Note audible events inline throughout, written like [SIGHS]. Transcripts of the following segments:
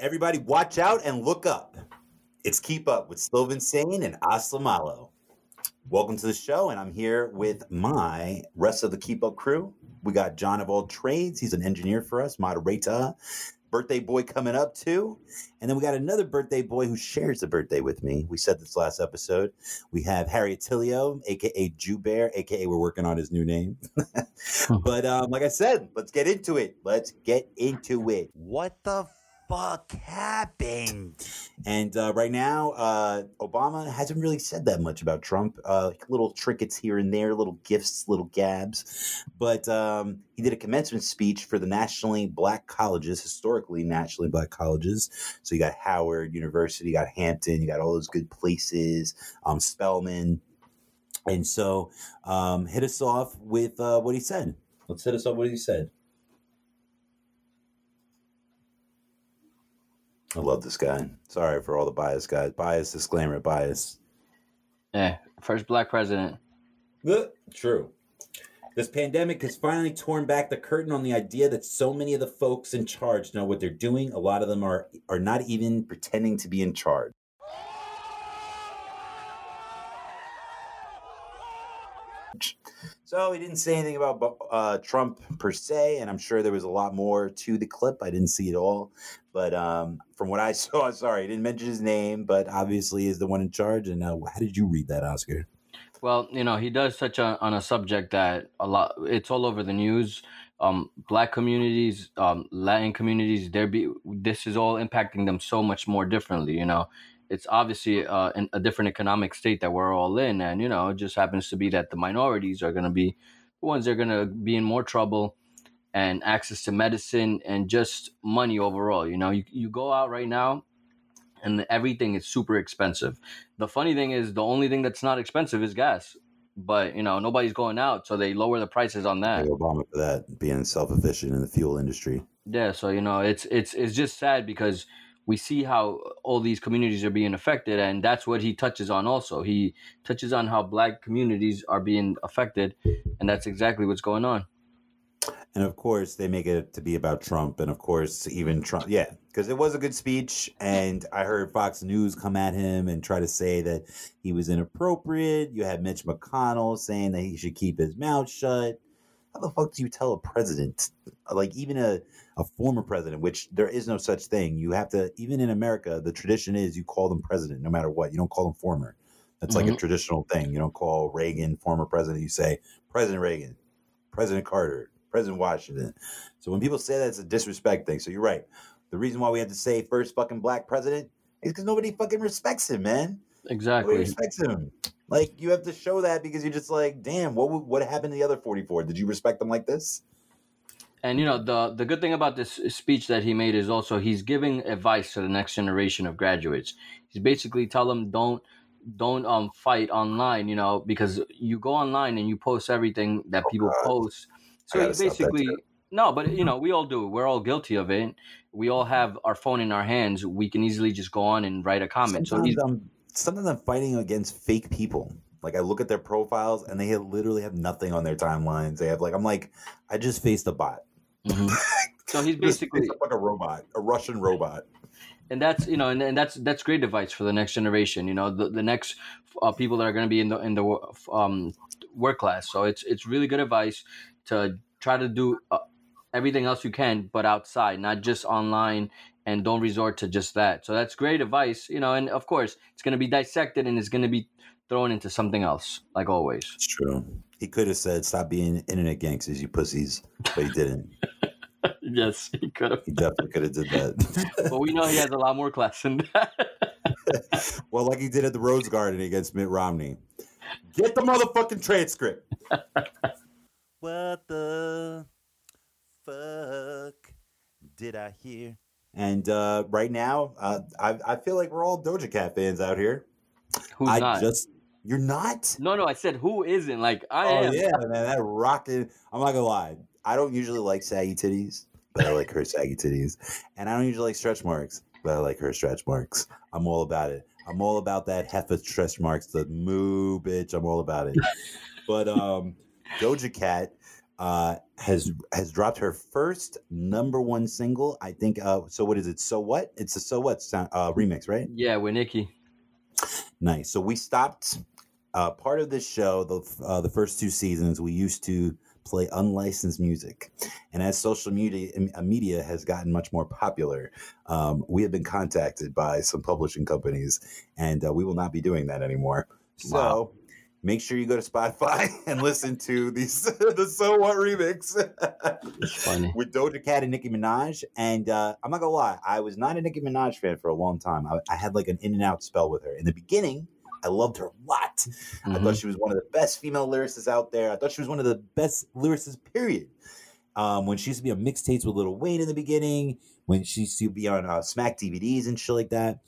Everybody, watch out and look up. It's Keep Up with Sylvan Sane and Aslamalo. Welcome to the show, and I'm here with my rest of the Keep Up crew. We got John of all trades. He's an engineer for us, moderator. Birthday boy coming up too. And then we got another birthday boy who shares the birthday with me. We said this last episode. We have Harriet Tilio, aka Jew Bear, aka we're working on his new name. [LAUGHS] but um, like I said, let's get into it. Let's get into it. What the fuck happened? And uh, right now, uh, Obama hasn't really said that much about Trump. Uh, little trinkets here and there, little gifts, little gabs. But um, he did a commencement speech for the nationally black colleges, historically nationally black colleges. So you got Howard University, you got Hampton, you got all those good places, um, Spelman. And so um, hit us off with uh, what he said. Let's hit us off with what he said. I love this guy. Sorry for all the bias guys. Bias disclaimer, bias. Yeah, first black president. True. This pandemic has finally torn back the curtain on the idea that so many of the folks in charge know what they're doing. A lot of them are are not even pretending to be in charge. So he didn't say anything about uh, Trump per se, and I'm sure there was a lot more to the clip. I didn't see it all, but um, from what I [LAUGHS] saw, sorry, I didn't mention his name, but obviously is the one in charge. And uh, how did you read that, Oscar? Well, you know, he does touch on, on a subject that a lot it's all over the news. Um, black communities, um, Latin communities, there be this is all impacting them so much more differently. You know, it's obviously uh, in a different economic state that we're all in, and you know, it just happens to be that the minorities are going to be the ones that are going to be in more trouble, and access to medicine and just money overall. You know, you you go out right now, and everything is super expensive. The funny thing is, the only thing that's not expensive is gas. But you know, nobody's going out, so they lower the prices on that. Obama for that being self-efficient in the fuel industry. Yeah, so you know, it's it's it's just sad because we see how all these communities are being affected and that's what he touches on also he touches on how black communities are being affected and that's exactly what's going on and of course they make it to be about trump and of course even trump yeah because it was a good speech and i heard fox news come at him and try to say that he was inappropriate you had mitch mcconnell saying that he should keep his mouth shut how the fuck do you tell a president like even a a former president, which there is no such thing. You have to, even in America, the tradition is you call them president no matter what. You don't call them former. That's mm-hmm. like a mm-hmm. traditional thing. You don't call Reagan former president. You say President Reagan, President Carter, President Washington. So when people say that, it's a disrespect thing. So you're right. The reason why we have to say first fucking black president is because nobody fucking respects him, man. Exactly. Nobody respects him. Like you have to show that because you're just like, damn, what what happened to the other 44? Did you respect them like this? And you know the the good thing about this speech that he made is also he's giving advice to the next generation of graduates. He's basically tell them don't don't um fight online, you know, because you go online and you post everything that oh, people God. post. So basically no, but you know we all do. We're all guilty of it. We all have our phone in our hands. We can easily just go on and write a comment. Sometimes so I'm, sometimes I'm fighting against fake people. Like I look at their profiles and they literally have nothing on their timelines. They have like I'm like I just faced a bot. Mm-hmm. [LAUGHS] so he's basically like a robot, a Russian robot. And that's you know, and, and that's that's great advice for the next generation. You know, the, the next uh, people that are going to be in the in the um, work class. So it's it's really good advice to try to do uh, everything else you can, but outside, not just online, and don't resort to just that. So that's great advice. You know, and of course, it's going to be dissected and it's going to be thrown into something else, like always. It's true. He could have said, "Stop being internet gangsters, you pussies," but he didn't. [LAUGHS] yes, he could have. He definitely could have did that. [LAUGHS] but we know he has a lot more class than that. [LAUGHS] well, like he did at the Rose Garden against Mitt Romney. Get the motherfucking transcript. What the fuck did I hear? And uh, right now, uh, I, I feel like we're all Doja Cat fans out here. Who's I not? just you're not. No, no. I said who isn't. Like I oh, am. yeah, man. That rocking. I'm not gonna lie. I don't usually like saggy titties, but I like her saggy titties, and I don't usually like stretch marks, but I like her stretch marks. I'm all about it. I'm all about that heifer stretch marks. The moo bitch. I'm all about it. but um, Doja Cat uh, has has dropped her first number one single. I think. Uh, so what is it? So what? It's a so what sound, uh, remix, right? Yeah, with Nicki. Nice. So we stopped uh, part of this show. The uh, the first two seasons, we used to play unlicensed music, and as social media uh, media has gotten much more popular, um, we have been contacted by some publishing companies, and uh, we will not be doing that anymore. So. Wow. Make sure you go to Spotify [LAUGHS] and listen to these [LAUGHS] the So What remix. It's funny. with Doja Cat and Nicki Minaj. And uh, I'm not gonna lie, I was not a Nicki Minaj fan for a long time. I, I had like an in and out spell with her. In the beginning, I loved her a lot. I Mhm. thought she was one of the best female lyricists out there. I thought she was one of the best lyricists, period. Um, when she used to be on mixtapes with Lil Wayne in the beginning, when she used to be on uh, Smack DVDs and shit like that.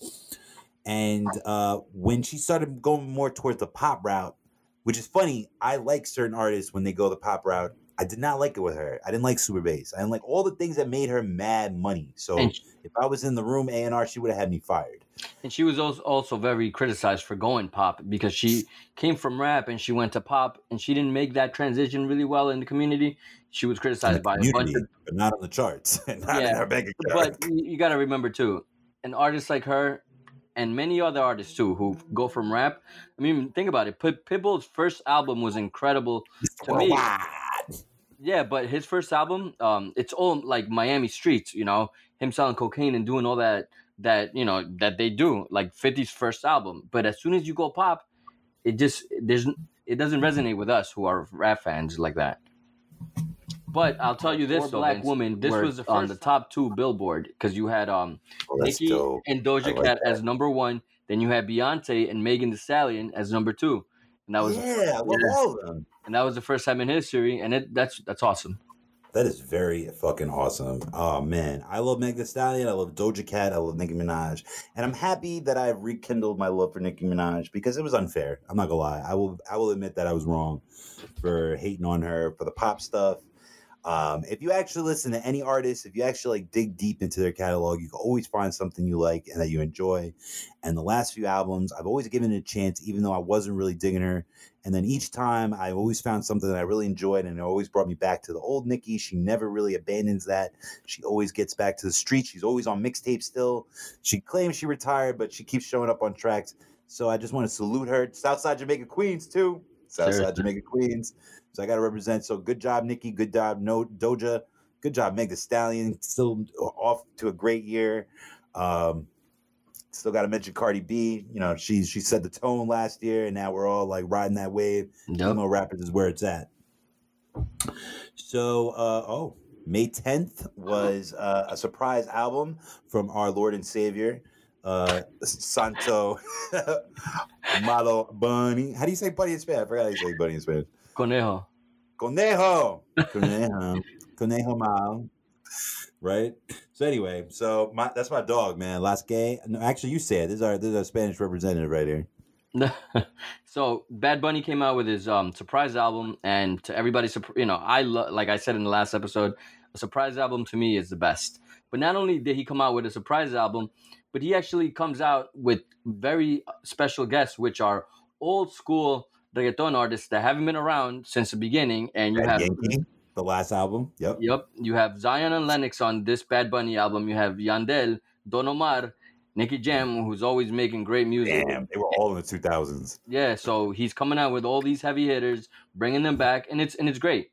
And uh, when she started going more towards the pop route, which is funny, I like certain artists when they go the pop route. I did not like it with her. I didn't like Super Bass. I didn't like all the things that made her mad money. So And- if I was in the room A and R, she would have had me fired. And she was also very criticized for going pop because she came from rap and she went to pop and she didn't make that transition really well in the community. She was criticized by a bunch of but not on the charts, [LAUGHS] not in Yeah, her bank account. but you, you got to remember too, an artist like her and many other artists too who go from rap. I mean, think about it. Pit, Pitbull's first album was incredible. to me-. Yeah, but his first album, um, it's all like Miami streets. You know, him selling cocaine and doing all that that you know that they do. Like 50's first album. But as soon as you go pop, it just there's it doesn't resonate with us who are rap fans like that. But I'll tell you this, Four though, black woman. This was the on the top two Billboard because you had um Oh, Nicki dope. and Doja like Cat that. as number one. Then you had Beyonce and Megan Thee Stallion as number two, and that was yeah, I yeah. all of them. and that was the first time in history, and it that's that's awesome. That is very fucking awesome. Oh man, I love Meg Thee Stallion. I love Doja Cat. I love Nicki Minaj, and I'm happy that I've rekindled my love for Nicki Minaj because it was unfair. I'm not gonna lie. I will. I will admit that I was wrong for hating on her for the pop stuff. Um, if you actually listen to any artist, if you actually like dig deep into their catalog, you can always find something you like and that you enjoy. And the last few albums, I've always given it a chance, even though I wasn't really digging her. And then each time, I always found something that I really enjoyed, and it always brought me back to the old Nicki. She never really abandons that. She always gets back to the street. She's always on mixtape still. She claims she retired, but she keeps showing up on tracks. So I just want to salute her. Southside Jamaica Queens too. Southside. Jamaica Queens. So I got to represent. So good job, Nicki. Good job, No Doja. Good job, Meg Thee Stallion. Still off to a great year. Um, still got to mention Cardi B. You know, she she set the tone last year, and now we're all like riding that wave. Yep. Emo rappers is where it's at. So, uh, oh, May 10th was uh, a surprise album from our Lord and Savior, uh, Santo [LAUGHS] Malo Bunny. How do you say bunny in Spanish? I forgot how you say bunny in Spanish. Conejo. Conejo. Conejo. Conejo Mal. Right? So anyway, so my that's my dog, man. Las Gay. No, actually you said this is our this is our Spanish representative right here. [LAUGHS] so Bad Bunny came out with his um surprise album, and to everybody's, you know, I lo- like I said in the last episode, a surprise album to me is the best. But not only did he come out with a surprise album, but he actually comes out with very uh, special guests, which are old school reggaeton artists that haven't been around since the beginning. And you have Yankee, the last album. Yep. Yep. You have Zion and Lennox on this Bad Bunny album. You have Yandel, Don Omar, Nicky Jam, who's always making great music. Damn, they were all in the 2000s. Yeah, so he's coming out with all these heavy hitters, bringing them back, and it's and it's great.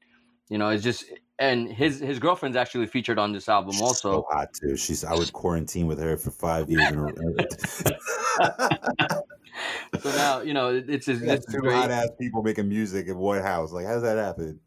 You know, it's just and his his girlfriend's actually featured on this album also. so hot too. She's I would quarantine with her for five years. In a row. [LAUGHS] So now you know it's it's, That's it's two great. hot ass people making music in one house. Like, how does that happen?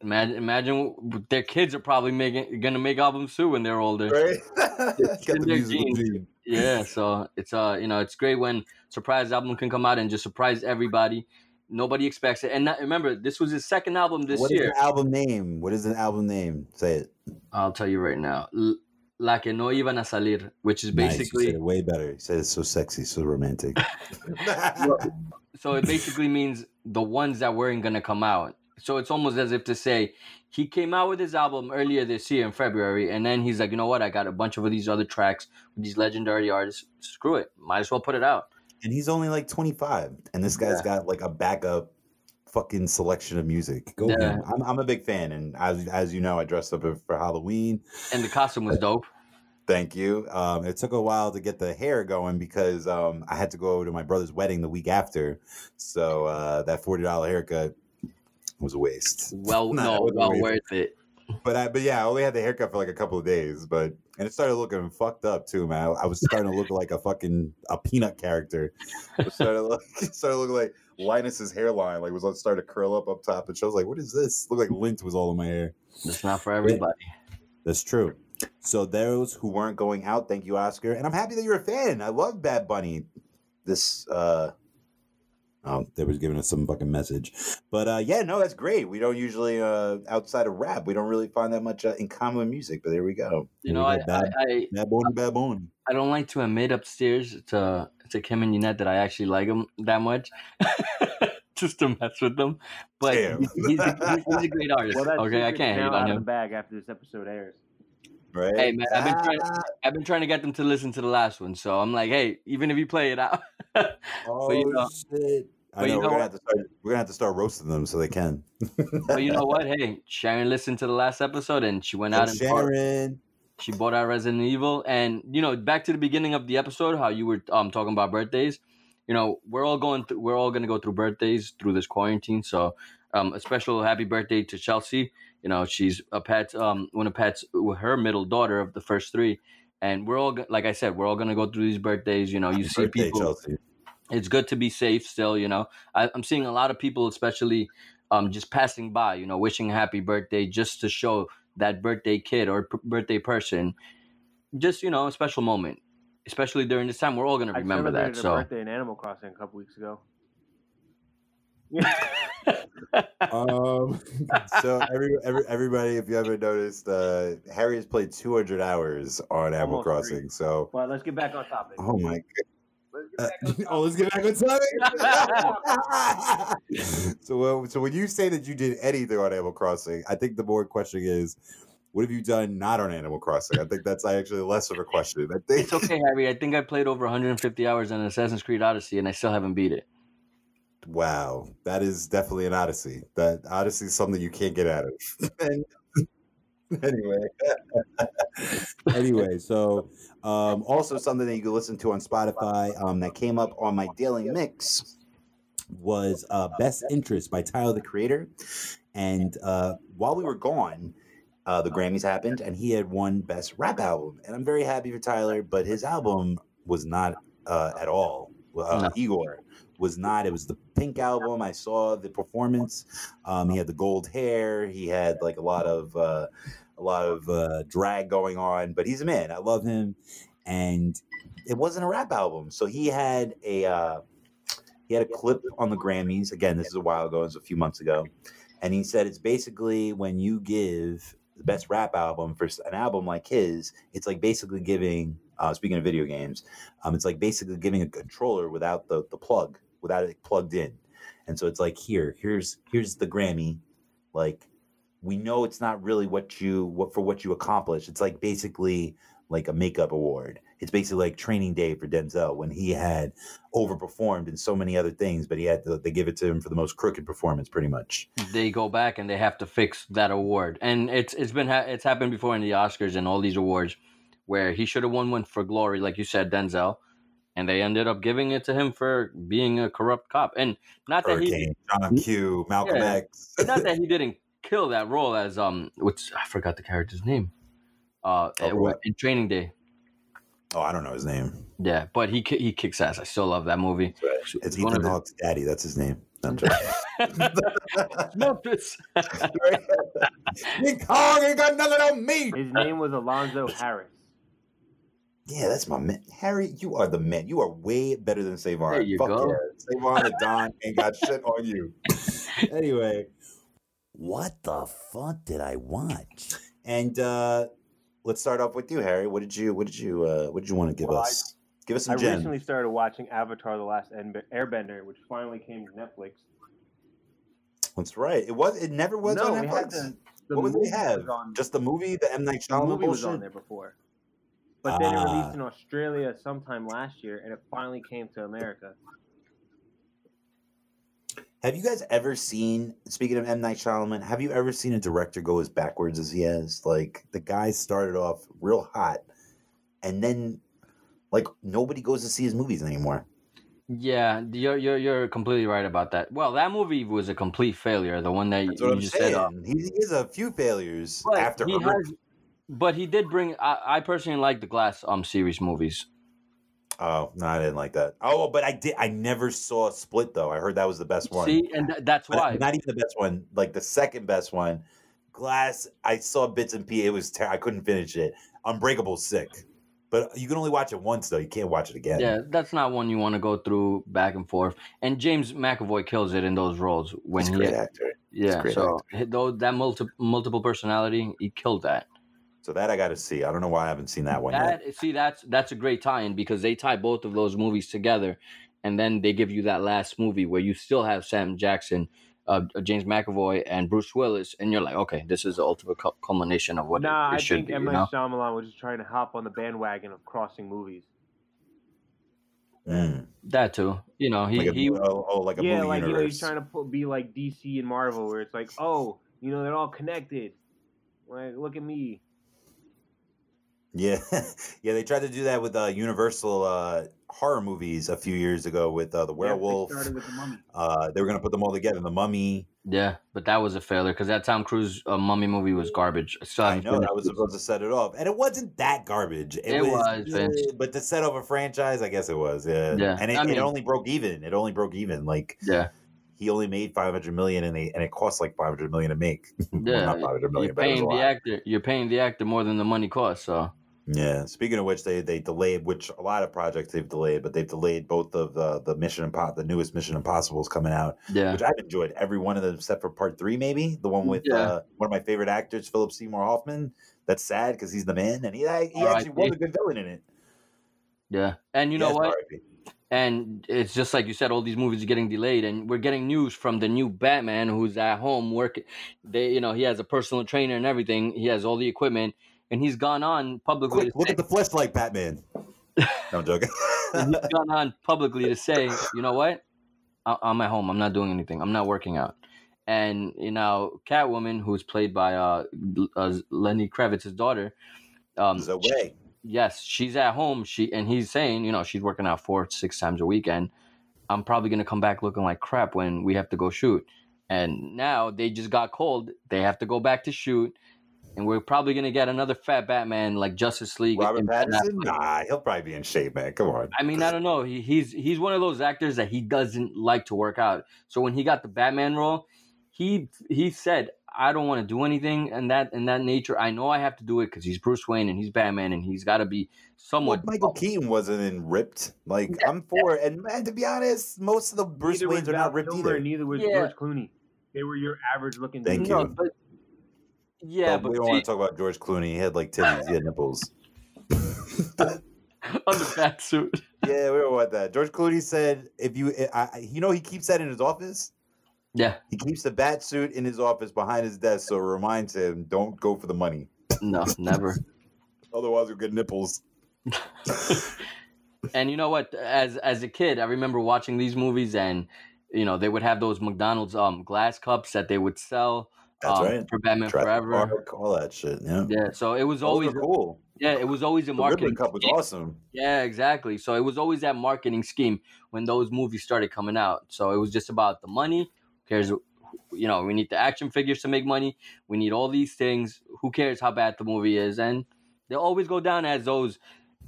Imagine, imagine their kids are probably making gonna make albums too when they're older. Right? [LAUGHS] The their musical genes. gene. Yeah, so it's uh you know it's great when surprise album can come out and just surprise everybody. Nobody expects it, and not, remember this was his second album this What year. What is the album name? What is the album name? Say it. I'll tell you right now, L- La que no iban a salir, which is Nice, basically said it way better. You said it's so sexy, so romantic. [LAUGHS] [LAUGHS] so it basically means the ones that weren't gonna come out. So it's almost as if to say he came out with his album earlier this year in February, and then he's like, you know what? I got a bunch of these other tracks with these legendary artists. Screw it, might as well put it out. And he's only like 25, and this guy's Yeah. got like a backup fucking selection of music. Go Yeah. I'm, I'm a big fan, and as as you know, I dressed up for Halloween. And the costume was dope. Thank you. Um, it took a while to get the hair going because um, I had to go over to my brother's wedding the week after, so uh, that forty dollar haircut was a waste. Well, [LAUGHS] no, well worth it. But I, but yeah, I only had the haircut for like a couple of days, but and it started looking fucked up too, man. I, I was starting to look like a fucking a peanut character. It started look, [LAUGHS] started looking like Linus's hairline, like was started to curl up up top, and she was like, "What is this?" Looked like lint was all in my hair. It's not for everybody. That's true. So those who weren't going out, thank you, Oscar, and I'm happy that you're a fan. I love Bad Bunny. This uh Oh, they was giving us some fucking message, but uh, yeah, no, that's great. We don't usually uh, outside of rap, we don't really find that much uh, in common music. But there we go. You There know, we I, bad, I, I, bad Bunny, bad Bunny. I don't like to admit upstairs to to Kim and Yunette that I actually like him that much, [LAUGHS] just to mess with them. But he's, he's, a, he's, he's a great artist. Well, okay, I can't hate on out of the him. bag after this episode airs. Right? Hey man, I've been trying. Ah, I've been trying to get them to listen to the last one, so I'm like, hey, even if you play it out, [LAUGHS] oh you know- shit! I but you know, know we're gonna have to start. We're gonna have to start roasting them so they can. but you know what? [LAUGHS] Hey, Sharon listened to the last episode and she went out and Sharon. she bought out Resident Evil. And you know, back to the beginning of the episode, how you were um talking about birthdays. You know, we're all going through. We're all gonna go through birthdays through this quarantine. So, um, a special happy birthday to Chelsea. You know, she's a Pat's um one of Pat's her middle daughter of the first three. And we're all like I said, we're all gonna go through these birthdays. You know, you Happy see birthday, people. Chelsea. it's good to be safe still you know I, i'm seeing a lot of people especially um, just passing by you know wishing happy birthday just to show that birthday kid or p- birthday person just you know a special moment especially during this time we're all going to I remember that celebrated a so birthday in Animal Crossing a couple weeks ago. Um, [LAUGHS] so every, every everybody, if you haven't noticed, uh, Harry has played 200 hours on Animal Almost Crossing. So, But let's get back on topic. oh my Let's god. get [LAUGHS] oh, let's get back on topic. [LAUGHS] so, uh, so when you say that you did anything on Animal Crossing, I think the more question is, what have you done not on Animal Crossing? I think that's actually less of a question. I think it's okay harry i think i played over 150 hours on assassin's creed odyssey and i still haven't beat it Wow, that is definitely an odyssey. That odyssey is something you can't get out of. And- [LAUGHS] anyway, [LAUGHS] anyway, so um, also something that you can listen to on Spotify um, that came up on my daily mix was uh, "Best Interest" by Tyler the Creator. And uh, while we were gone, uh, the Grammys happened, and he had won Best Rap Album. And I'm very happy for Tyler, but his album was not uh, at all. Uh, No. Igor was not. It was the Pink album. I saw the performance. Um, he had the gold hair. He had like a lot of uh, a lot of uh, drag going on. But he's a man. I love him, and it wasn't a rap album. So he had a uh, he had a clip on the Grammys. Again, this is a while ago. It was a few months ago, and he said it's basically when you give the best rap album for an album like his, it's like basically giving. Uh, speaking of video games, um, it's like basically giving a controller without the the plug, without it plugged in, and so it's like here, here's here's the Grammy, like we know it's not really what you what for what you accomplish. It's like basically like a makeup award. It's basically like training day for Denzel when he had overperformed in so many other things, but he had to they give it to him for the most crooked performance, pretty much. they go back and they have to fix that award. And it's it's been ha- it's happened before in the Oscars and all these awards where he should have won one for glory, like you said, Denzel, and they ended up giving it to him for being a corrupt cop. And not that he John Q, Malcolm Yeah. X. not that [LAUGHS] he didn't kill that role as um which I forgot the character's name. Uh Oh, what? in Training Day. Oh, I don't know his name. Yeah, but he he kicks ass. I still love that movie. It's one Ethan of Hawke's daddy. That's his name. [LAUGHS] I'm joking. the- Memphis. King Kong ain't got nothing on me. His name was Alonzo [LAUGHS] Harris. Yeah, that's my man. Harry, you are the man. You are way better than Savon. There you Fuck go. yeah. Savon and Don ain't got shit on you. [LAUGHS] anyway, what the fuck did I watch? And uh let's start off with you, Harry. What did you what did you uh what did you want to give Well, I- us? give us I some gems. recently started watching Avatar: The Last Airbender, which finally came to Netflix. That's right. It was it never was no, on we Netflix. had the, the what would movie they have? was on- Just the movie, the M Night the Shyamalan movie was on there before, but then it Ah. released in Australia sometime last year, and it finally came to America. Have you guys ever seen? Speaking of M Night Shyamalan, have you ever seen a director go as backwards as he has? Like the guy started off real hot, and then like nobody goes to see his movies anymore. Yeah, you're you're you're completely right about that. Well, that movie was a complete failure. The one that That's you what I'm just saying. said. uh, he, he has a few failures after. he Herbert- has, but he did bring. I, I personally like the Glass um series movies. Oh no, I didn't like that. Oh, but I did. I never saw Split though. I heard that was the best one. See, and th- that's But why. not even the best one. Like the second best one. Glass. I saw bits and pieces. It was. Ter- I couldn't finish it. Unbreakable, sick. But you can only watch it once though. You can't watch it again. Yeah, that's not one you want to go through back and forth. And James McAvoy kills it in those roles when He's a he, great actor. yeah. great So he- though that multi- multiple personality, he killed that. So that I got to see. I don't know why I haven't seen that one yet. See, that's that's a great tie-in because they tie both of those movies together, and then they give you that last movie where you still have Sam Jackson, uh, James McAvoy, and Bruce Willis, and you're like, okay, this is the ultimate cu- culmination of what nah, it, it I should think be. M You Night know? Shyamalan was just trying to hop on the bandwagon of crossing movies. Mm. That too. You know, he Like a, he oh, oh, like a yeah, movie like you know, he's trying to put, be like DC and Marvel, where it's like, oh, you know, they're all connected. Like, look at me. Yeah, [LAUGHS] yeah. They tried to do that with uh, Universal uh, horror movies a few years ago with uh, the Yeah, they werewolf. started with the mummy. Uh, they were gonna put them all together. The Mummy. yeah, but that was a failure because that Tom Cruise uh, mummy movie was garbage. So I know that was supposed to set it off, and it wasn't that garbage. It, It was, was, but to set off a franchise, I guess it was. Yeah, Yeah, And it, I mean- it only broke even. It only broke even. Like yeah, he only made five hundred million, and they and it cost like five hundred million to make. [LAUGHS] Well, yeah. not five hundred You're million, but it was a paying the actor. You're paying the actor more than the money costs. So Yeah. Speaking of which, they they delayed, which a lot of projects they've delayed, but they've delayed both of the the Mission Impo- the newest Mission Impossible's coming out, yeah, which I've enjoyed every one of them except for Part Three, maybe the one with Yeah. uh, one of my favorite actors, Philip Seymour Hoffman. That's sad because he's the man, and he he actually R.I.P. was a good villain in it. yeah. And you know what? And it's just like you said, all these movies are getting delayed, and we're getting news from the new Batman who's at home working. They, you know, he has a personal trainer and everything. He has all the equipment, and he's gone on publicly. Quick, to look say, at the flashlight, Batman. No, I'm joking. [LAUGHS] he's gone on publicly to say, you know what? I- I'm at home. I'm not doing anything. I'm not working out. And you know, Catwoman, who's played by uh, uh Lenny Kravitz's daughter, um, way. yes, she's at home. She and he's saying, you know, she's working out four, six times a weekend. I'm probably gonna come back looking like crap when we have to go shoot. And now they just got cold. They have to go back to shoot, and we're probably gonna get another fat Batman like Justice League. Robert Pattinson? Affleck. Nah, he'll probably be in shape, man. Come on. I mean, I don't know. He, he's he's one of those actors that he doesn't like to work out. So when he got the Batman role, he he said, "I don't want to do anything in that in that nature. I know I have to do it because he's Bruce Wayne and he's Batman and he's got to be Well, somewhat." Michael Keaton wasn't in ripped. Like I'm for it, and man, to be honest, most of the Bruce neither Waynes are not ripped Kilmer, either. Neither was Yeah. George Clooney. They were your average looking. Thank dudes. you. No, but yeah, But but we don't see, want to talk about George Clooney. He had like titties, he had nipples. [LAUGHS] on the bat suit. yeah, we don't want that. George Clooney said, "If you, I, I- you know, he keeps that in his office. Yeah, He keeps the bat suit in his office behind his desk, so it reminds him, don't go for the money. no, never. [LAUGHS] Otherwise, you'll get nipples." [LAUGHS] and you know what? As as a kid, I remember watching these movies, and you know they would have those McDonald's um glass cups that they would sell That's um, right. for Batman Jurassic Forever. Park, all that shit. Yeah, Yeah, so it was Those always cool. yeah, it was always a The Riddler marketing Cup was awesome. Yeah, exactly. So it was always that marketing scheme when those movies started coming out. So it was just about the money. Who cares? You know, we need the action figures to make money. We need all these things. Who cares how bad the movie is? And they always go down as those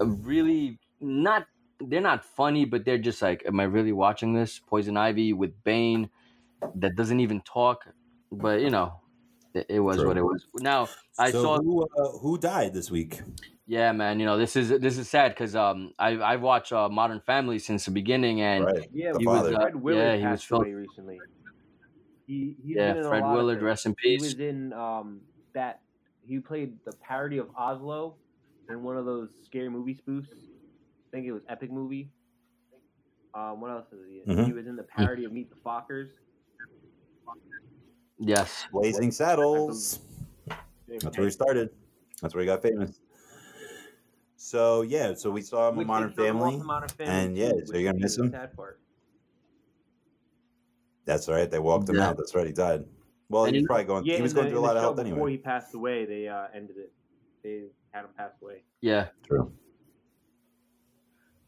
uh, really not. They're not funny, but they're just like, am I really watching this? Poison Ivy with Bane that doesn't even talk. But you know, it, it was True. what it was. Now I so saw. who, uh, who died this week. Yeah, man. You know this is this is sad because um I I watched uh, Modern Family since the beginning and right, Yeah, the He was, uh, Fred Willard yeah, he was passed fil- away recently. He he's yeah been in a Fred Willard rest in He peace. was in um that he played the parody of Oslo in one of those scary movie spoofs. I think it was Epic Movie. Um, what else is he? in? Mhm. He was in the parody of Meet the Fockers. Yes, Blazing Saddles. That's where he started. That's where he got famous. So yeah, so we saw him Which on Modern they killed him off Family. in Modern Family and, yeah, too, so you're gonna miss him? sad part. That's right. They walked him Yeah. out. That's right. He died. Well, And he was probably going. Yeah, he was in the- going through a lot of show health Before anyway. he passed away, they uh, ended it. They had him pass away. Yeah, True.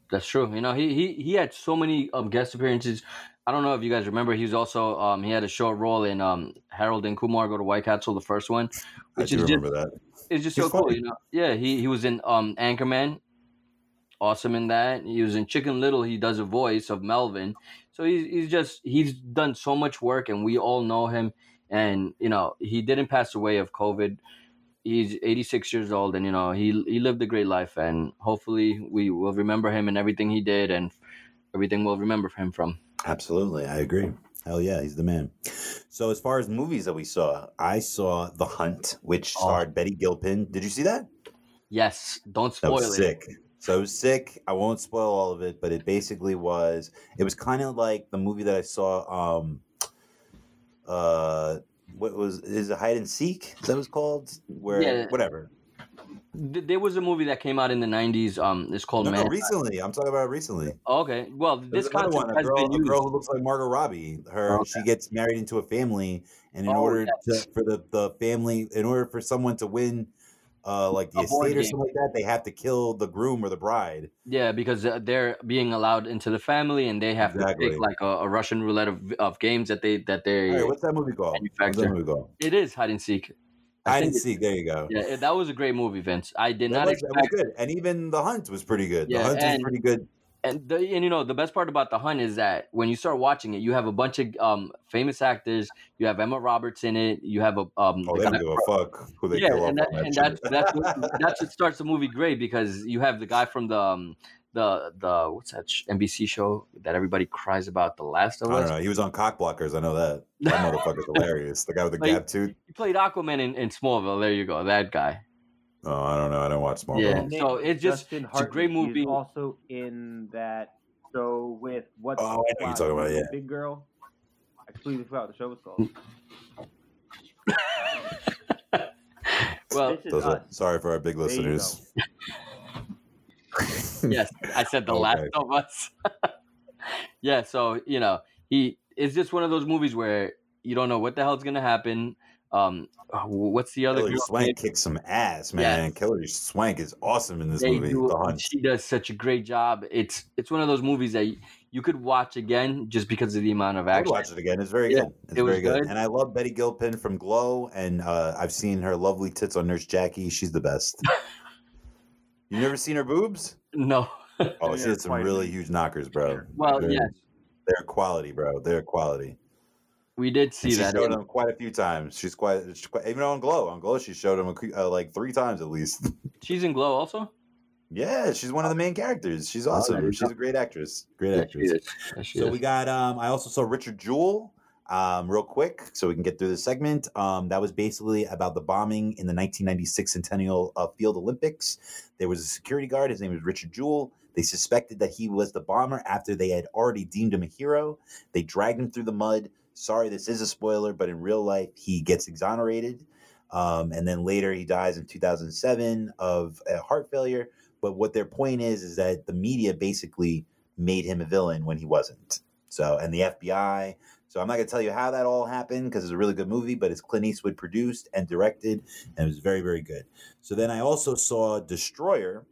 that's true. You know, he he he had so many um guest appearances. I don't know if you guys remember. He was also um he had a short role in um Harold and Kumar Go to White Castle, the first one, I do is just remember that. it's just He's so cool. You know, yeah. He he was in um Anchorman, awesome in that. He was in Chicken Little. He does a voice of Melvin. So he's he's just he's done so much work, and we all know him. And you know, he didn't pass away of COVID. He's 86 years old, and you know he he lived a great life, and hopefully we will remember him and everything he did, and everything we'll remember him from. Absolutely, I agree. Hell yeah, he's the man. So as far as movies that we saw, I saw The Hunt, which Oh. starred Betty Gilpin. Did you see that? Yes, don't That spoil was it. sick. So it was sick. I won't spoil all of it, but it basically was. It was kind of like the movie that I saw. Um, uh, what was is it hide and seek? Is that what it's called? Where Yeah. whatever. Th- There was a movie that came out in the 90s. Um, it's called No, no, Man. recently. I'm talking about recently. Oh, okay, well, There's this another concept one, a has girl, been a girl who looks like Margot Robbie. Her, Okay. she gets married into a family, and in Oh, order yes. to, for the, the family, in order for someone to win, uh, like the A estate or something like that, they have to kill the groom or the bride. Yeah, because uh, they're being allowed into the family, and they have Exactly. to pick like a, a Russian roulette of, of games that they that they. Right, what's that movie called? What's that movie called? it is hide and seek. I and it- seek. There you go. Yeah, that was a great movie, Vince. I did That not was, that was expect, good, and even the hunt was pretty good. Yeah, the hunt was pretty good. and the, and you know the best part about the hunt is that when you start watching it, you have a bunch of um famous actors. You have Emma Roberts in it. You have a um Oh, the they don't give a fuck who they yeah, kill and, off that, on that and that's that's what, that's what starts the movie great because you have the guy from the um, the the what's that sh- NBC show that everybody cries about, The Last of I don't know. He was on cock blockers. I know that. [LAUGHS] That motherfucker's hilarious. The guy with the Like- gap tooth. He played Aquaman in, in Smallville. There you go, that guy. Oh, I don't know. I don't watch Smallville. Yeah. So then it's just- Justin it's a great Hartley, movie. He's also in that show with what's Oh, I know what you're talking about, the yeah. Big Girl. I completely forgot what the show was called. [LAUGHS] [LAUGHS] Well, This is Those are, us. sorry for our big There you listeners. Yes, [LAUGHS] I said The Last of Us. [LAUGHS] yeah, so you know, he it's just one of those movies where you don't know what the hell's gonna happen. Um, what's the other Hilary? Swank kicks some ass, man. Yes. Hilary Swank is awesome in this They movie, do-. She does such a great job. It's it's one of those movies that you, you could watch again just because of the amount of action. watch it again. It's very Yeah, good. It's it very good. good. And I love Betty Gilpin from Glow, and uh, I've seen her lovely tits on Nurse Jackie. She's the best. [LAUGHS] you never seen her boobs? No, Oh, she had some really huge knockers, bro. well, they're, yes, they're quality, bro. They're quality. we did see she that. She showed them quite a few times. She's quite, she's quite even on Glow. On Glow, she showed them uh, like three times at least. [LAUGHS] She's in Glow also. yeah, she's one of the main characters. She's Oh, awesome. you She's a great actress. Great Yeah, she actress. is. Yeah, she So is. we got um I also saw Richard Jewell um real quick so we can get through the segment. Um that was basically about the bombing in the 1996 Centennial uh, Field Olympics. There was a security guard, his name was Richard Jewell. They suspected that he was the bomber after they had already deemed him a hero. They dragged him through the mud. Sorry, this is a spoiler, but in real life he gets exonerated. Um, and then later he dies in 2007 of a heart failure. But what their point is is that the media basically made him a villain when he wasn't. So, and the FBI. So, I'm not going to tell you how that all happened because it's a really good movie, but it's Clint Eastwood produced and directed, and it was very, very good. So, then I also saw Destroyer,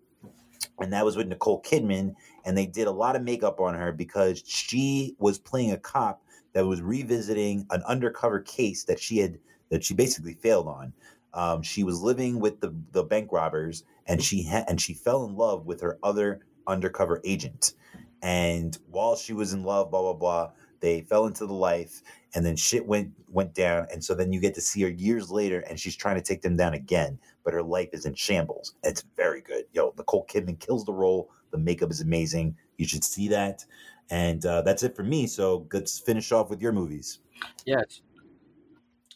and that was with Nicole Kidman, and they did a lot of makeup on her because she was playing a cop that was revisiting an undercover case that she had that she basically failed on. Um, she was living with the the bank robbers, and she ha- and she fell in love with her other undercover agent. And while she was in love, blah blah blah, they fell into the life, and then shit went went down. And so then you get to see her years later, and she's trying to take them down again, but her life is in shambles. It's very good. Yo, Nicole Kidman kills the role. The makeup is amazing. You should see that. And uh, that's it for me. So let's finish off with your movies. Yes.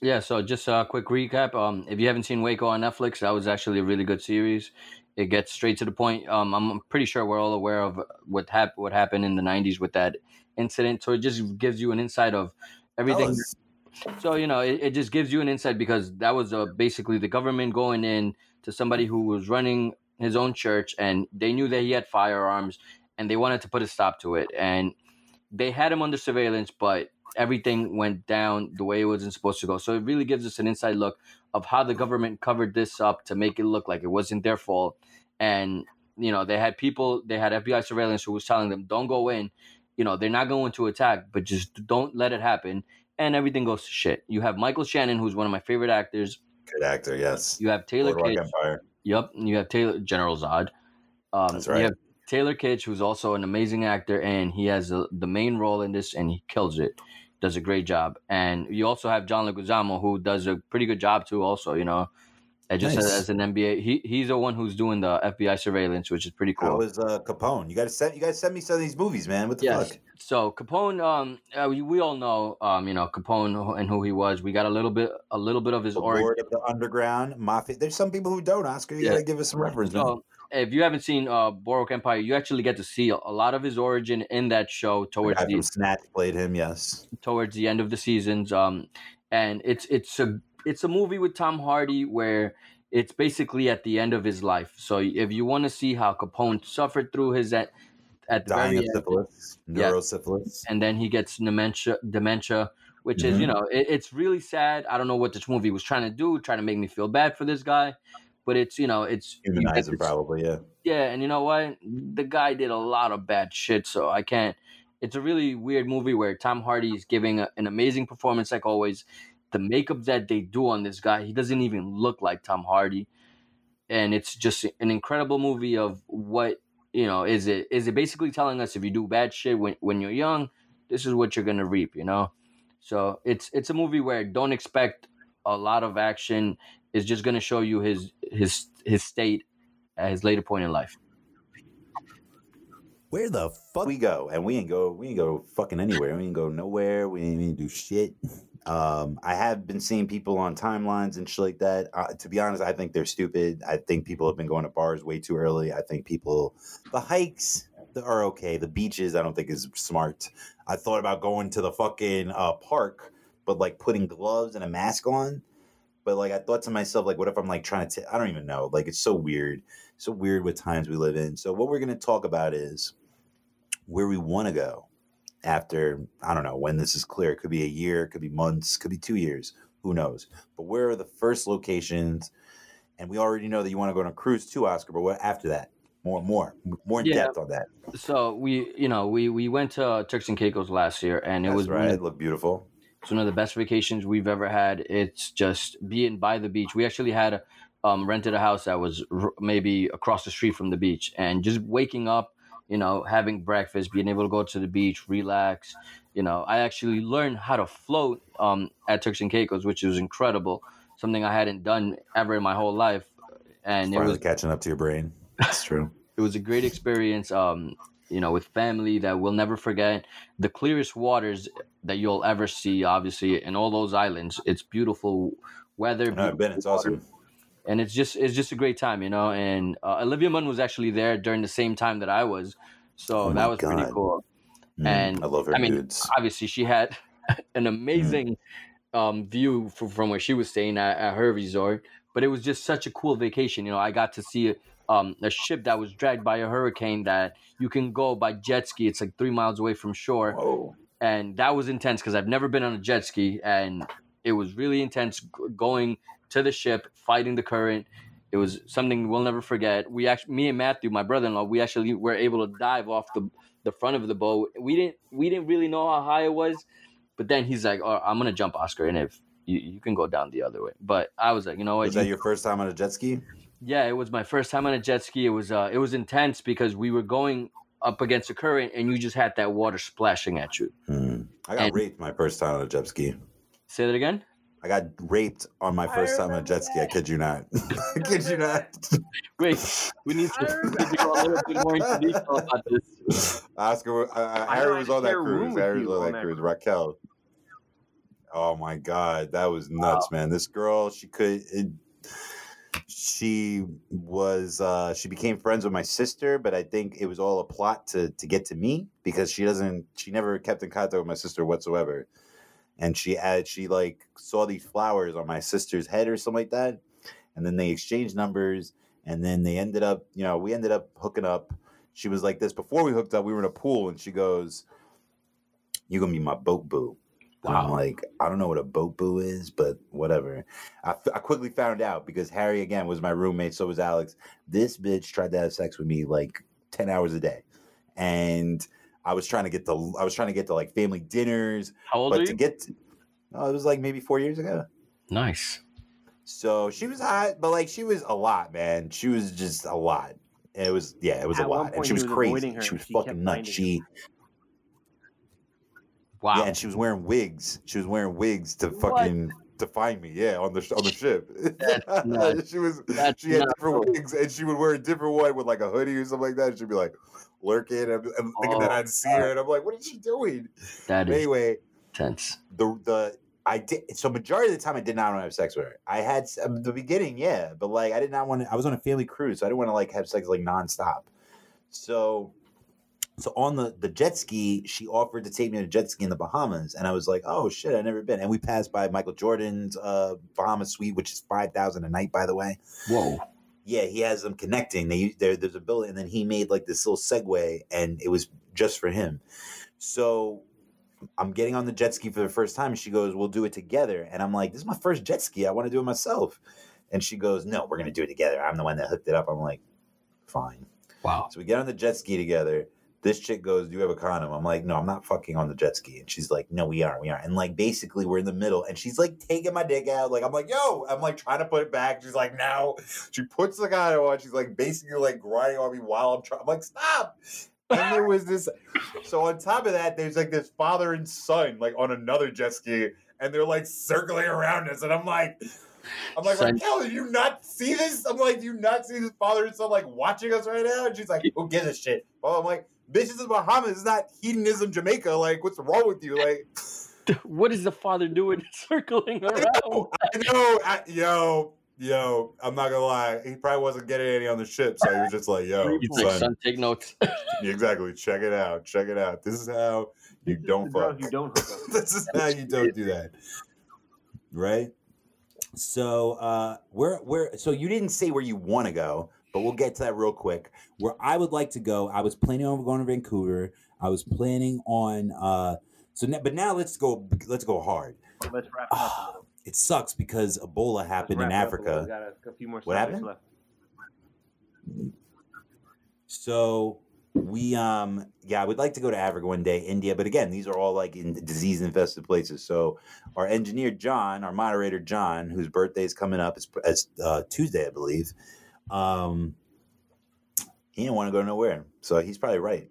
Yeah, so just a quick recap. Um, if you haven't seen Waco on Netflix, that was actually a really good series. It gets straight to the point. Um, I'm pretty sure we're all aware of what hap- what happened in the '90s with that incident. So it just gives you an insight of everything. Us. So you know, it, it just gives you an insight because that was uh, basically the government going in to somebody who was running his own church, and they knew that he had firearms, and they wanted to put a stop to it, and they had him under surveillance, but everything went down the way it wasn't supposed to go. So it really gives us an inside look of how the government covered this up to make it look like it wasn't their fault. And you know, they had people, they had FBI surveillance who was telling them, "Don't go in." You know, they're not going to attack, but just don't let it happen. And everything goes to shit. You have Michael Shannon, who's one of my favorite actors. Good actor, yes. You have Taylor Kitsch. Empire. Yep. and You have Taylor General Zod. Um, That's You have Taylor Kitsch, who's also an amazing actor, and he has the the main role in this, and he kills it. Does a great job. And you also have John Leguizamo, who does a pretty good job too. Also, you know, and just Nice. as, as an NBA, he he's the one who's doing the FBI surveillance, which is pretty How cool. was uh, Capone? You got to send you guys send me some of these movies, man. What the Yes. fuck? So Capone, um, uh, we, we all know, um, you know, Capone and who he was. We got a little bit, a little bit of his The origin. Lord of the Underground Mafia. There's some people who don't. Oscar, you Yeah. got to give us some reference. So if you haven't seen uh, Empire, you actually get to see a, lot of his origin in that show The towards the from Snatch played him. Yes. towards the end of the seasons. Um, and it's it's a it's a movie with Tom Hardy where it's basically at the end of his life. So if you want to see how Capone suffered through his at at the Dying very of end, syphilis, Yeah. neurosyphilis. and then he gets dementia dementia which is you Mhm. know it, it's really sad i don't know what this movie was trying to do trying to make me feel bad for this guy but it's you know it's you get Humanize him, probably. Yeah. yeah and you know what the guy did a lot of bad shit so i can't it's a really weird movie where tom hardy is giving a, an amazing performance like always the makeup that they do on this guy he doesn't even look like tom hardy and it's just an incredible movie of what you know is it is it basically telling us if you do bad shit when, when you're young this is what you're gonna reap you know so it's it's a movie where don't expect a lot of action it's just gonna show you his his his state at his later point in life Where the fuck we go? And we ain't go. We ain't go fucking anywhere. We ain't go nowhere. We ain't even do shit. [LAUGHS] Um, I have been seeing people on timelines and shit like that. Uh, to be honest, I think they're stupid. I think people have been going to bars way too early. I think people, the hikes are okay. The beaches, I don't think is smart. I thought about going to the fucking uh, park, but like putting gloves and a mask on. But like I thought to myself, like, what if I'm like trying to? I don't even know. Like it's so weird. So weird with times we live in. So what we're gonna talk about is where we want to go after I don't know when this is clear. It could be a year, it could be months, could be two years. Who knows? But where are the first locations? And we already know that you want to go on a cruise too, Oscar. But what after that? More, more, more in Yeah. depth on that. so we you know we we went to turks and caicos last year and it That's was right. It looked beautiful. It's one of the best vacations we've ever had. It's just being by the beach. We actually had um, rented a house that was r- maybe across the street from the beach, and just waking up, you know, having breakfast, being able to go to the beach, relax. You know, I actually learned how to float um, at Turks and Caicos, which was incredible. Something I hadn't done ever in my whole life, and it was catching up to your brain. That's true. it was a great experience um you know with family that we'll never forget the clearest waters that you'll ever see obviously in all those islands it's beautiful weather know I've been. It's water, awesome. And it's just it's just a great time you know and uh, olivia munn was actually there during the same time that i was so Oh that was pretty cool Mm, And, I love her I mean, dudes. obviously she had [LAUGHS] an amazing um, view from, from where she was staying at, at her resort but it was just such a cool vacation you know i got to see um, a ship that was dragged by a hurricane that you can go by jet ski it's like three miles away from shore Whoa. and that was intense because i've never been on a jet ski and it was really intense going to the ship fighting the current it was something we'll never forget we actually me and matthew my brother-in-law we actually were able to dive off the the front of the boat we didn't we didn't really know how high it was but then he's like oh, i'm gonna jump oscar and if you, you can go down the other way but i was like you know what Was that your first time on a jet ski? yeah, it was my first time on a jet ski. It was uh, it was intense because we were going up against the current, and you just had that water splashing at you. Hmm. I got And- raped my first time on a jet ski. Say that again. I got raped on my first time on a jet ski. I kid you not. I [LAUGHS] kid you not. [LAUGHS] Wait, we need to, go a little bit more into [LAUGHS] detail about this. Oscar, uh, I know Harry was on that share a room cruise. Harry was on on that that cruise. cruise. Raquel. Oh my God, that was nuts, man. This girl, she could. It, she was. uh She became friends with my sister, but I think it was all a plot to to get to me because she doesn't. She never kept in contact with my sister whatsoever, and she had she like saw these flowers on my sister's head or something like that, and then they exchanged numbers, and then they ended up. You know, we ended up hooking up she was like this before we hooked up we were in a pool and she goes you're gonna be my boat boo And I'm Wow. like, I don't know what a boat boo is, but whatever. I quickly found out because Harry again was my roommate, so was Alex. This bitch tried to have sex with me like ten hours a day, and I was trying to get the I was trying to get to like family dinners, How old are but to you? get to, oh, it was like maybe four years ago. Nice. So she was hot, but like she was a lot, man. She was just a lot. It was yeah, it was At a lot, and she was was crazy. her, She was she fucking nuts. She Wow. yeah, and she was wearing wigs. She was wearing wigs to What? fucking to find me. Yeah, on the sh- on the ship. [LAUGHS] She was That's she had different wigs, and she would wear a different one with like a hoodie or something like that. She'd be like lurking. and I'm, I'm thinking that Oh, I'd see her, and I'm like, what is she doing? That is anyway, tense. the the I did so majority of the time I did not want to have sex with her. I had um, the beginning, yeah, but like I did not want to. I was on a family cruise, so I didn't want to like have sex like nonstop. So, so on the the jet ski, she offered to take me to a jet ski in the Bahamas, and I was like, oh shit, I've never been. And we passed by Michael Jordan's uh Bahamas suite, which is five thousand a night, by the way. Whoa. Yeah, he has them connecting. They there, there's a building, and then he made like this little segue, and it was just for him. So I'm getting on the jet ski for the first time, and she goes, "We'll do it together." And I'm like, "This is my first jet ski. I want to do it myself." And she goes, "No, we're gonna do it together. I'm the one that hooked it up." I'm like, "Fine." Wow. So we get on the jet ski together. This chick goes, "Do you have a condom?" I'm like, "No, I'm not fucking on the jet ski." And she's like, "No, we are, we are." And like basically, we're in the middle, and she's like taking my dick out. Like I'm like, "Yo," I'm like trying to put it back. She's like, "No." She puts the condom on. She's like basically like grinding on me while I'm trying. I'm like, "Stop." And there was this. [LAUGHS] So on top of that, there's like this father and son like on another jet ski, and they're like circling around us, and I'm like. I'm like, Son- Raquel, do you not see this? I'm like, do you not see this father and son like watching us right now? And she's like, who gives a shit? Well, I'm like, this is the Bahamas. It's not hedonism Jamaica. Like, what's wrong with you? Like, [LAUGHS] What is the father doing [LAUGHS] circling I around? know, I know, I, yo, yo, I'm not gonna lie. He probably wasn't getting any on the ship, so he was just like, yo, He's like, son, son, take notes. [LAUGHS] exactly. Check it out. Check it out. This is how you This don't fuck. You don't hook up. this is how you don't do that. Right? So uh where where so you didn't say where you want to go, but we'll get to that real quick. Where I would like to go, I was planning on going to Vancouver. I was planning on uh so now, but now let's go let's go hard. Let's wrap it up. It sucks because Ebola happened in wrap up. We Africa. got a, a few more What happened? left. So we um yeah, I would like to go to Africa one day, India, but again, these are all like in disease infested places. So our engineer John, our moderator John, whose birthday is coming up, it's uh, Tuesday, I believe. Um, he didn't want to go nowhere, so he's probably right.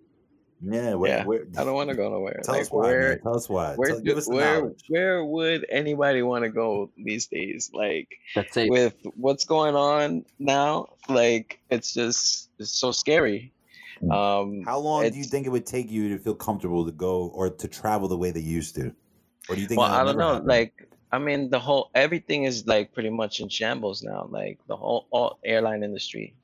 Yeah, where, Yeah, where, I don't want to go nowhere. Tell like us why. where, man. Tell us why. where, Tell- give us where, where would anybody want to go these days? Like That's it. with what's going on now, like it's just it's so scary. Um, How long do you think it would take you to feel comfortable to go or to travel the way they used to? Or do you think? well, I don't know. happen? Like, I mean, the whole everything is like pretty much in shambles now. Like the whole all airline industry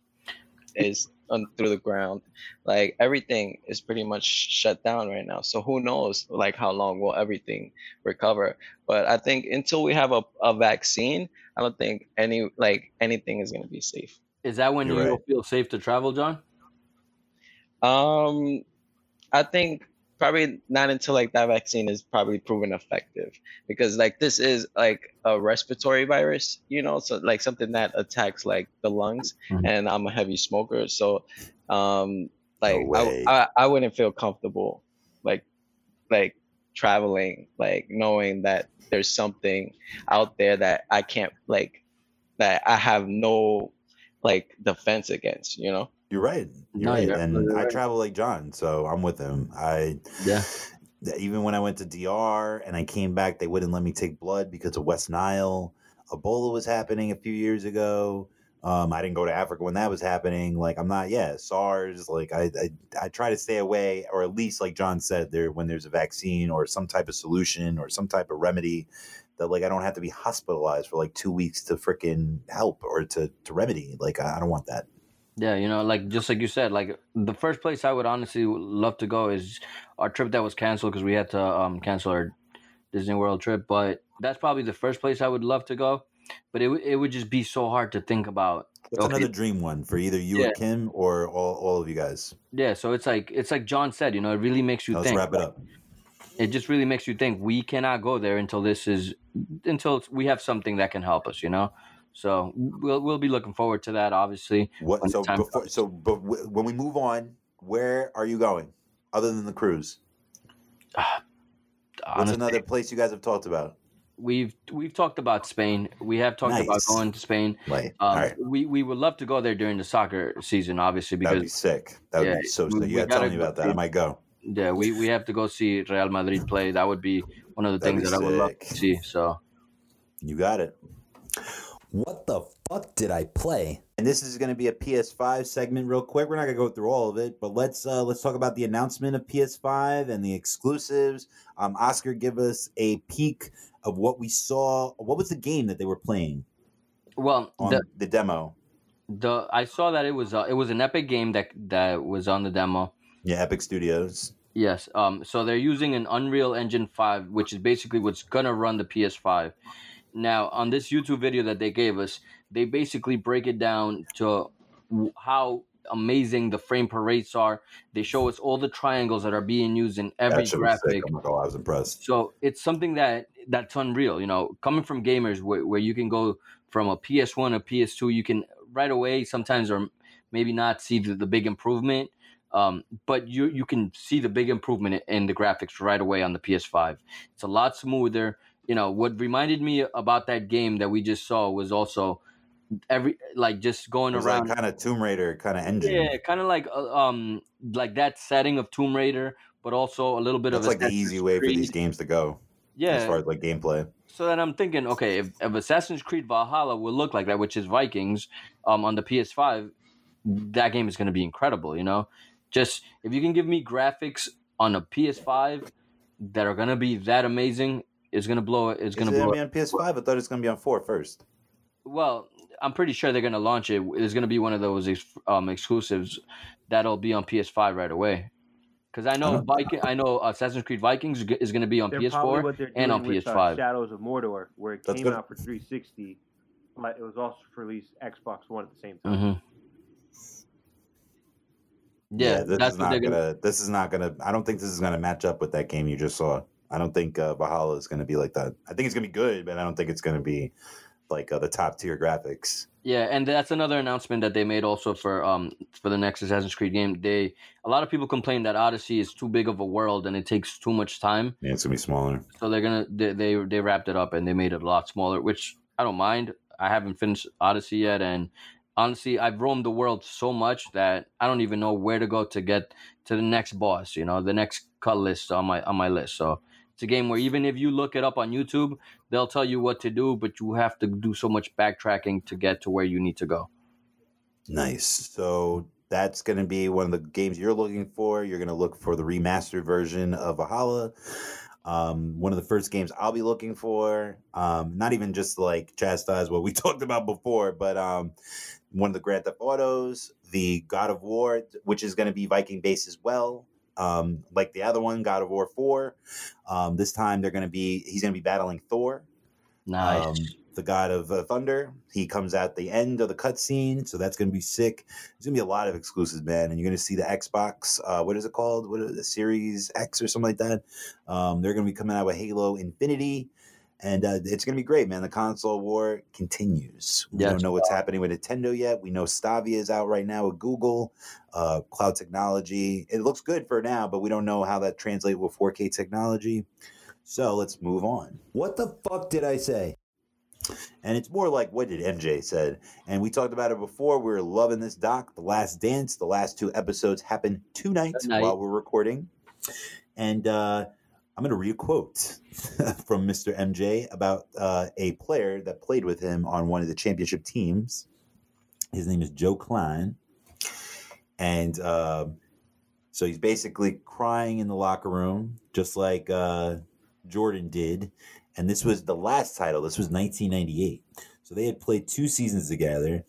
is on through the ground. Like everything is pretty much shut down right now. So who knows? Like how long will everything recover? But I think until we have a, a vaccine, I don't think any like anything is gonna be safe. Is that when You're you right. feel safe to travel, John? Um, I think probably not until like that vaccine is probably proven effective because like this is like a respiratory virus, you know, so like something that attacks like the lungs, Mhm. and I'm a heavy smoker, so um, like way. I, I I wouldn't feel comfortable like like traveling like knowing that there's something out there that I can't like that I have no like defense against, you know. You're right. You're No, right. you're and absolutely I travel like John, so I'm with him. I Yeah. even when I went to DR and I came back, they wouldn't let me take blood because of West Nile. Ebola was happening a few years ago. Um, I didn't go to Africa when that was happening. Like I'm not, yeah, SARS. Like I, I, I try to stay away, or at least, like John said, there when there's a vaccine or some type of solution or some type of remedy, that like I don't have to be hospitalized for like two weeks to freaking help or to to remedy. Like I, I don't want that. Yeah, you know, like just like you said, like the first place I would honestly love to go is our trip that was canceled because we had to um, cancel our Disney World trip. But that's probably the first place I would love to go. But it would- it would just be so hard to think about. What's Okay. another dream one for either you or Kim or all, all of you guys? Yeah, so it's like it's like John said, you know, it really makes you Now let's think. wrap it up. it just really makes you think we cannot go there until this is until we have something that can help us. You know. So we'll we'll be looking forward to that. Obviously, What? So before, so but w- when we move on, where are you going other than the cruise? [SIGHS] What's honestly, another place you guys have talked about? we've we've talked about Spain. We have talked about going to Spain. Like, Um, right, We we would love to go there during the soccer season, obviously, that'd be because sick. That would yeah, be so sick. You gotta tell me about that. I might go. yeah, we, we have to go see Real Madrid play. That would be one of the That'd things that I would love to see. So You got it. What the fuck did I play? And this is going to be a PS5 segment, real quick. We're not going to go through all of it, but let's uh, let's talk about the announcement of PS5 and the exclusives. Um, Oscar, give us a peek of what we saw. What was the game that they were playing well, on the, the, demo? the I saw that it was uh, it was an epic game that that was on the demo. Yeah, Epic Studios. Yes. Um. So they're using an Unreal Engine five, which is basically what's gonna run the PS5. Now, on this YouTube video that they gave us, they basically break it down to how amazing the frame per rates are. They show us all the triangles that are being used in every that shit sick. graphic. I'm not gonna lie, I was impressed. So it's something that that's unreal. You know, coming from gamers where, where you can go from a PS1 to PS2, you can right away sometimes or maybe not see the, the big improvement. Um, but you you can see the big improvement in the graphics right away on the PS5. It's a lot smoother. You know what reminded me about that game that we just saw was also every like just going around like kind of Tomb Raider kind of engine. yeah, kind of like uh, um like that setting of Tomb Raider, but also a little bit That's of like the easy way for these games to go Yeah, as far as like gameplay. so then I'm thinking, okay, if, if Assassin's Creed Valhalla will look like that, which is Vikings, um, on the PS5, that game is going to be incredible. You know, just if you can give me graphics on a PS5 that are going to be that amazing, it's going to blow. It. It's Is going it to gonna blow. be on PS5? I thought it's gonna be on four first. Well, I'm pretty sure they're going to launch it. It's going to be one of those ex- um, exclusives that'll be on PS5 right away. Because I know Viking, I know Assassin's Creed Vikings is going to be on They're PS4 what they're and on with, uh, PS5. Shadows of Mordor, where it That's came good. out for 360, but it was also released Xbox One at the same time. hmm Yeah, this that's is not gonna, gonna. This is not gonna. I don't think this is gonna match up with that game you just saw. I don't think uh, Valhalla is gonna be like that. I think it's gonna be good, but I don't think it's gonna be like uh, the top tier graphics. Yeah, and that's another announcement that they made also for um for the next Assassin's Creed game. They a lot of people complain that Odyssey is too big of a world and it takes too much time. Yeah, it's gonna be smaller. So they're gonna they they, they wrapped it up and they made it a lot smaller, which I don't mind. I haven't finished Odyssey yet, and honestly, I've roamed the world so much that I don't even know where to go to get to the next boss. You know, the next cut list on my on my list. So it's a game where even if you look it up on YouTube, they'll tell you what to do, but you have to do so much backtracking to get to where you need to go. Nice. So that's going to be one of the games you're looking for. You're going to look for the remastered version of Valhalla. Um, one of the first games I'll be looking for. Um, not even just like chastise what we [LAUGHS] talked about before, but um, one of the Grand Theft Autos, the God of War, which is going to be Viking based as well. Um, like the other one, God of War Four. Um, this time they're going to be he's going to be battling Thor Nice. um, the god of uh, thunder. He comes at the end of the cutscene, so that's going to be sick. There's going to be a lot of exclusives, man, and you're going to see the Xbox. Uh, what is it called? What is it, the Series X or something like that? Um, they're going to be coming out with Halo Infinity, and uh, it's going to be great, man. The console war continues. We don't know what's happening with Nintendo yet. We know Stadia is out right now with Google, uh, cloud technology. It looks good for now, but we don't know how that translates with 4K technology. So let's move on. What the fuck did I say? And it's more like what did MJ said. And we talked about it before. We were loving this doc, The Last Dance. The last two episodes happened tonight Tonight. while we're recording. And uh, I'm going to read a quote [LAUGHS] from Mr. MJ about uh, a player that played with him on one of the championship teams. His name is Joe Kleine. And um, so he's basically crying in the locker room, just like uh, Jordan did. And this was the last title. This was 1998. So they had played two seasons together.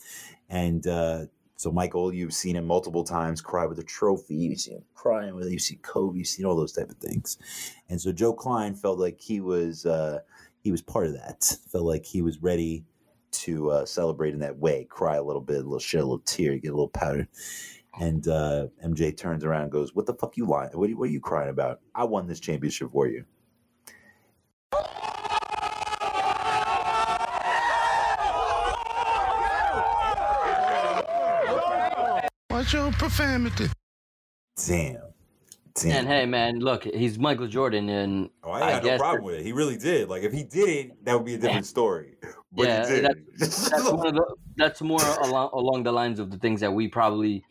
And uh, so, Michael, you've seen him multiple times cry with a trophy. You've seen him crying with it. You've seen Kobe. You've seen all those type of things. And so Joe Kleine felt like he was uh, he was part of that. Felt like he was ready to uh, celebrate in that way, cry a little bit, a little shed a little tear, get a little powder. And uh, MJ turns around and goes, "What the fuck you lying? What, are you- what are you crying about? I won this championship for you." Watch your profanity. Damn. Damn. And hey, man, look, he's Michael Jordan, and Oh, I I got no problem with it. He really did. Like if he didn't, that would be a different story. But Yeah, he did. [LAUGHS] that's one of the, that's more along along the lines of the things that we probably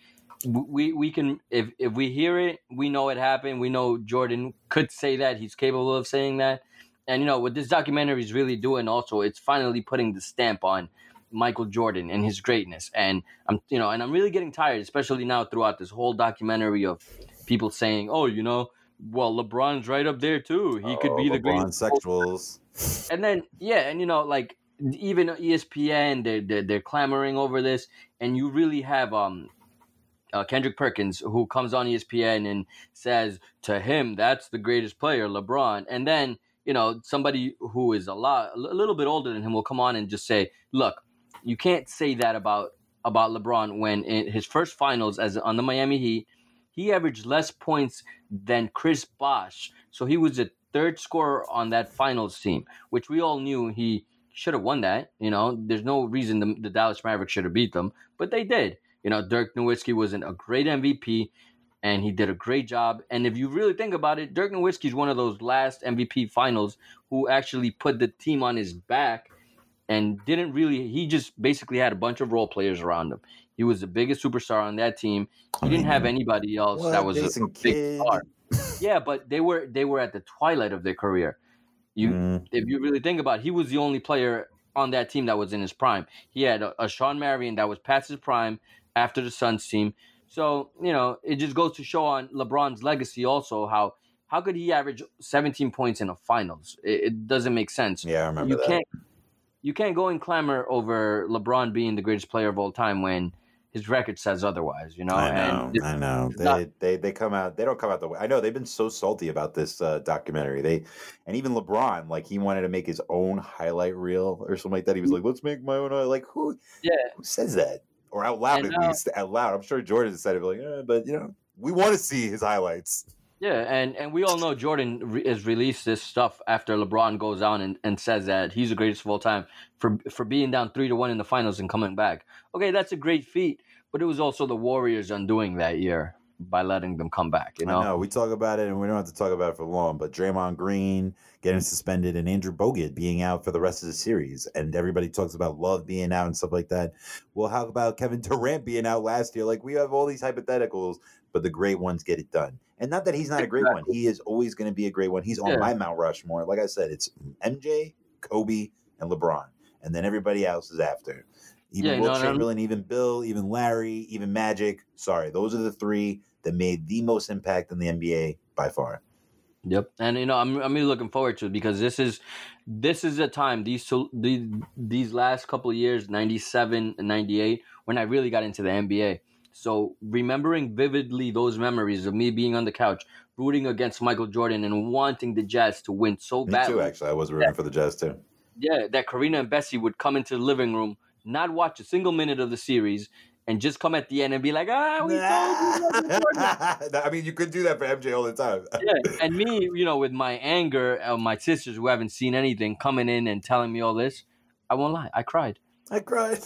we we can if if we hear it, we know it happened. We know Jordan could say that. He's capable of saying that. And you know what this documentary is really doing also, it's finally putting the stamp on Michael Jordan and his greatness. And I'm you know, and I'm really getting tired, especially now throughout this whole documentary of people saying, "Oh, you know, well, LeBron's right up there too. He could Oh, be the LeBron greatest." sexuals. And then yeah, and you know, like even ESPN, they're, they're they're clamoring over this, and you really have um. Uh, Kendrick Perkins, who comes on ESPN and says to him, "That's the greatest player, LeBron." And then you know somebody who is a lot, a little bit older than him, will come on and just say, "Look, you can't say that about about LeBron when in his first finals as on the Miami Heat, he averaged less points than Chris Bosh. So he was the third scorer on that finals team, which we all knew he should have won that. You know, there's no reason the, the Dallas Mavericks should have beat them, but they did. You know, Dirk Nowitzki was an, a great MVP and he did a great job. And if you really think about it, Dirk Nowitzki is one of those last MVP finals who actually put the team on his back and didn't really he just basically had a bunch of role players around him. He was the biggest superstar on that team. He didn't have anybody else that was a, Jason a big Kidd. star. [LAUGHS] Yeah, but they were they were at the twilight of their career. You Mm, if you really think about it, he was the only player on that team that was in his prime. He had a, a Shawn Marion that was past his prime after the Suns team. So, you know, it just goes to show on LeBron's legacy also how how could he average 17 points in a finals? It, it doesn't make sense. yeah, I remember You that. can't you can't go and clamor over LeBron being the greatest player of all time when his record says otherwise, you know? I know, And I know. They, not- they they come out. They don't come out the way. I know they've been so salty about this uh, documentary. They and even LeBron, like he wanted to make his own highlight reel or something like that. He was like, "Let's make my own." Like who? Yeah. who says that or out loud And, at least out loud. I'm sure Jordan said it, like, eh, but you know, we want to see his highlights. Yeah, and, and we all know Jordan re- has released this stuff after LeBron goes on and, and says that he's the greatest of all time for for being down three to one in the finals and coming back. Okay, that's a great feat, but it was also the Warriors undoing that year by letting them come back. You know, I know we talk about it, and we don't have to talk about it for long. But Draymond Green getting suspended, and Andrew Bogut being out for the rest of the series, and everybody talks about Love being out and stuff like that. Well, how about Kevin Durant being out last year? Like we have all these hypotheticals, but the great ones get it done. And not that he's not a great one; he is always going to be a great one. He's on Yeah. my Mount Rushmore. Like I said, it's MJ, Kobe, and LeBron, and then everybody else is after. Even Yeah, Wilt. Chamberlain, even Bill, even Larry, even Magic. Sorry, those are the three that made the most impact in the NBA by far. Yep, and you know I'm I'm really looking forward to it because this is this is a time these so these these last couple of years 97 and 98 when I really got into the NBA. So remembering vividly those memories of me being on the couch rooting against Michael Jordan and wanting the Jazz to win so Me badly. too, actually. I was rooting for the Jazz too. Yeah, that Karina and Bessie would come into the living room, not watch a single minute of the series, and just come at the end and be like, "Ah, we told you." [LAUGHS] I mean, you could do that for MJ all the time. [LAUGHS] yeah, and me, you know, with my anger, uh, my sisters who haven't seen anything coming in and telling me all this, I won't lie, I cried. I cried.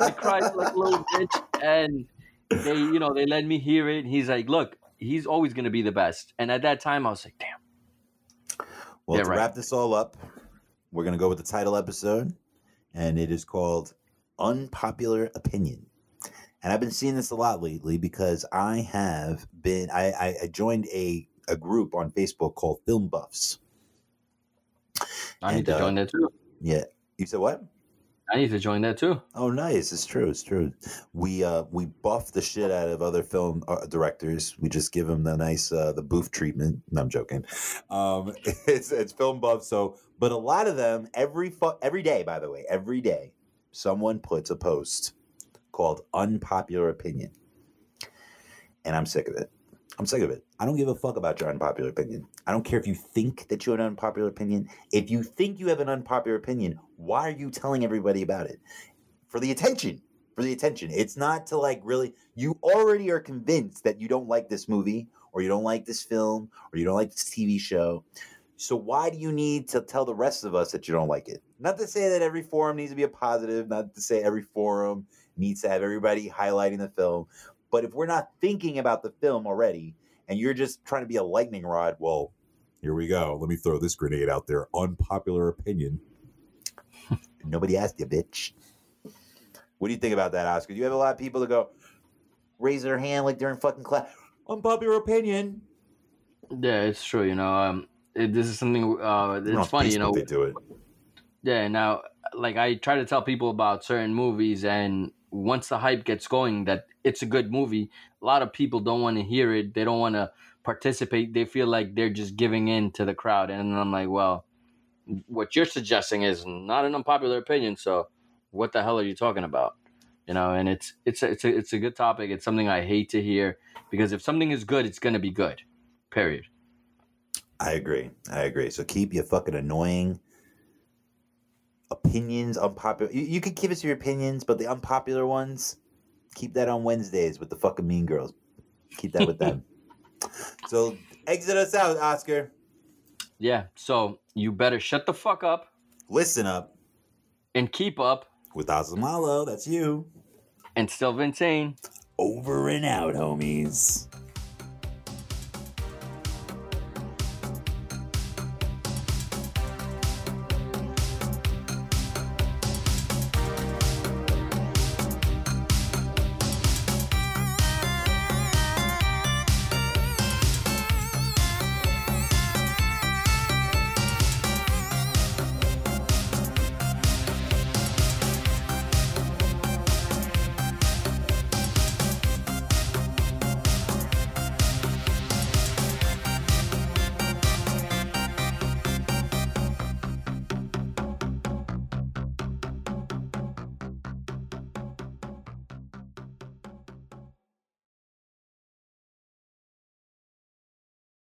I cried like a little [LAUGHS] bitch, and they, you know, they let me hear it. He's like, "Look, he's always going to be the best." And at that time, I was like, "Damn." Well, to right. wrap this all up, we're going to go with the title episode, and it is called Unpopular Opinion. And I've been seeing this a lot lately because I have been, I, I, joined a, a group on Facebook called Film Buffs. I need to uh, join that too. Yeah. You said what? I need to join that too. Oh, nice! It's true. It's true. We uh we buff the shit out of other film uh, directors. We just give them the nice uh, the booth treatment. No, I'm joking. Um, [LAUGHS] it's it's film buff. So, but a lot of them every fu- every day. By the way, every day, someone puts a post called unpopular opinion, and I'm sick of it. I'm sick of it. I don't give a fuck about your unpopular opinion. I don't care if you think that you have an unpopular opinion. If you think you have an unpopular opinion, why are you telling everybody about it? For the attention. for the attention. It's not to like really. You already are convinced that you don't like this movie, or you don't like this film, or you don't like this TV show. So why do you need to tell the rest of us that you don't like it? Not to say that every forum needs to be a positive. Not to say every forum needs to have everybody highlighting the film. But if we're not thinking about the film already, and you're just trying to be a lightning rod, well, here we go. Let me throw this grenade out there. Unpopular opinion. [LAUGHS] Nobody asked you, bitch. What do you think about that, Oscar? Do you have a lot of people that go raise their hand like they're in fucking class? Unpopular opinion. Yeah, it's true. You know, um, it, this is something. Uh, it's funny. You know, they do it. Yeah, now like I try to tell people about certain movies and once the hype gets going that it's a good movie, a lot of people don't want to hear it. They don't want to participate. They feel like they're just giving in to the crowd. And I'm like, well, what you're suggesting is not an unpopular opinion, so what the hell are you talking about? You know, and it's it's a, it's a, it's a good topic. It's something I hate to hear because if something is good, it's going to be good. Period. I agree. I agree. So keep your fucking annoying opinions unpopular. You, you could give us your opinions, but the unpopular ones, keep that on Wednesdays with the fucking mean girls. Keep that with them. [LAUGHS] so exit us out, Oscar. Yeah, so you better shut the fuck up Listen up and keep up with Osmalo. That's you. and still insane. Over and out, homies.